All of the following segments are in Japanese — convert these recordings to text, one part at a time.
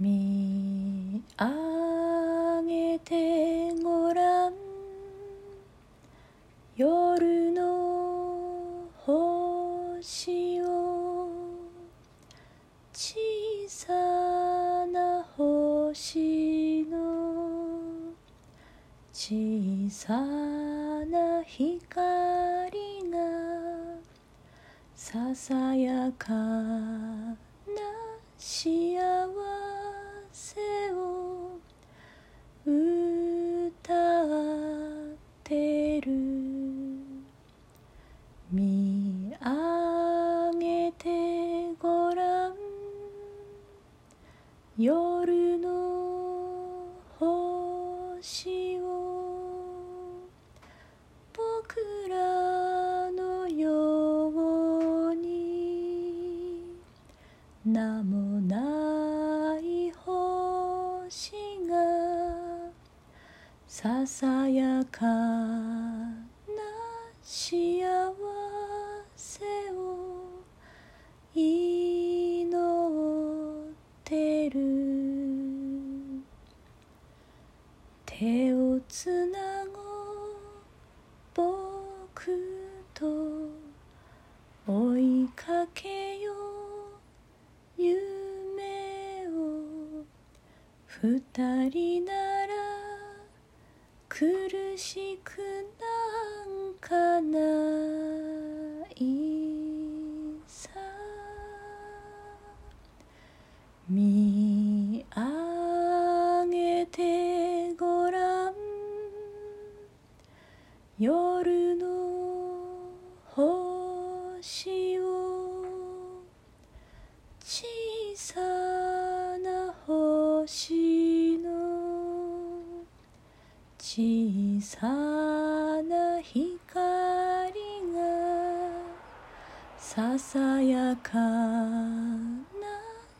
あげてごらん。夜の星を。小さな星の。小さな光が。ささやかな幸せ。せを歌ってる。見上げてごらん。夜の星を。僕らのように。名もない星がささやかな幸せを祈ってる。手をつなごう僕と追いかけよう。二人なら苦しくなんかないさ。見上げてごらん。夜の星小さな光がささやかな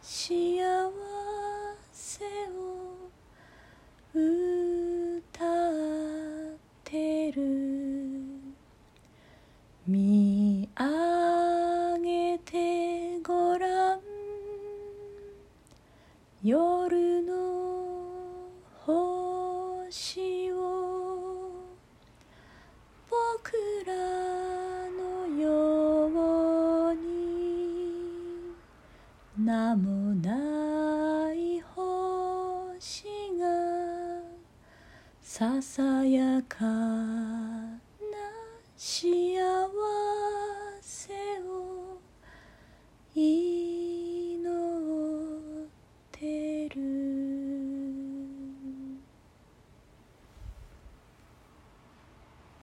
幸せを歌ってる。見上げてごらん。夜の星名もない星がささやかな幸せ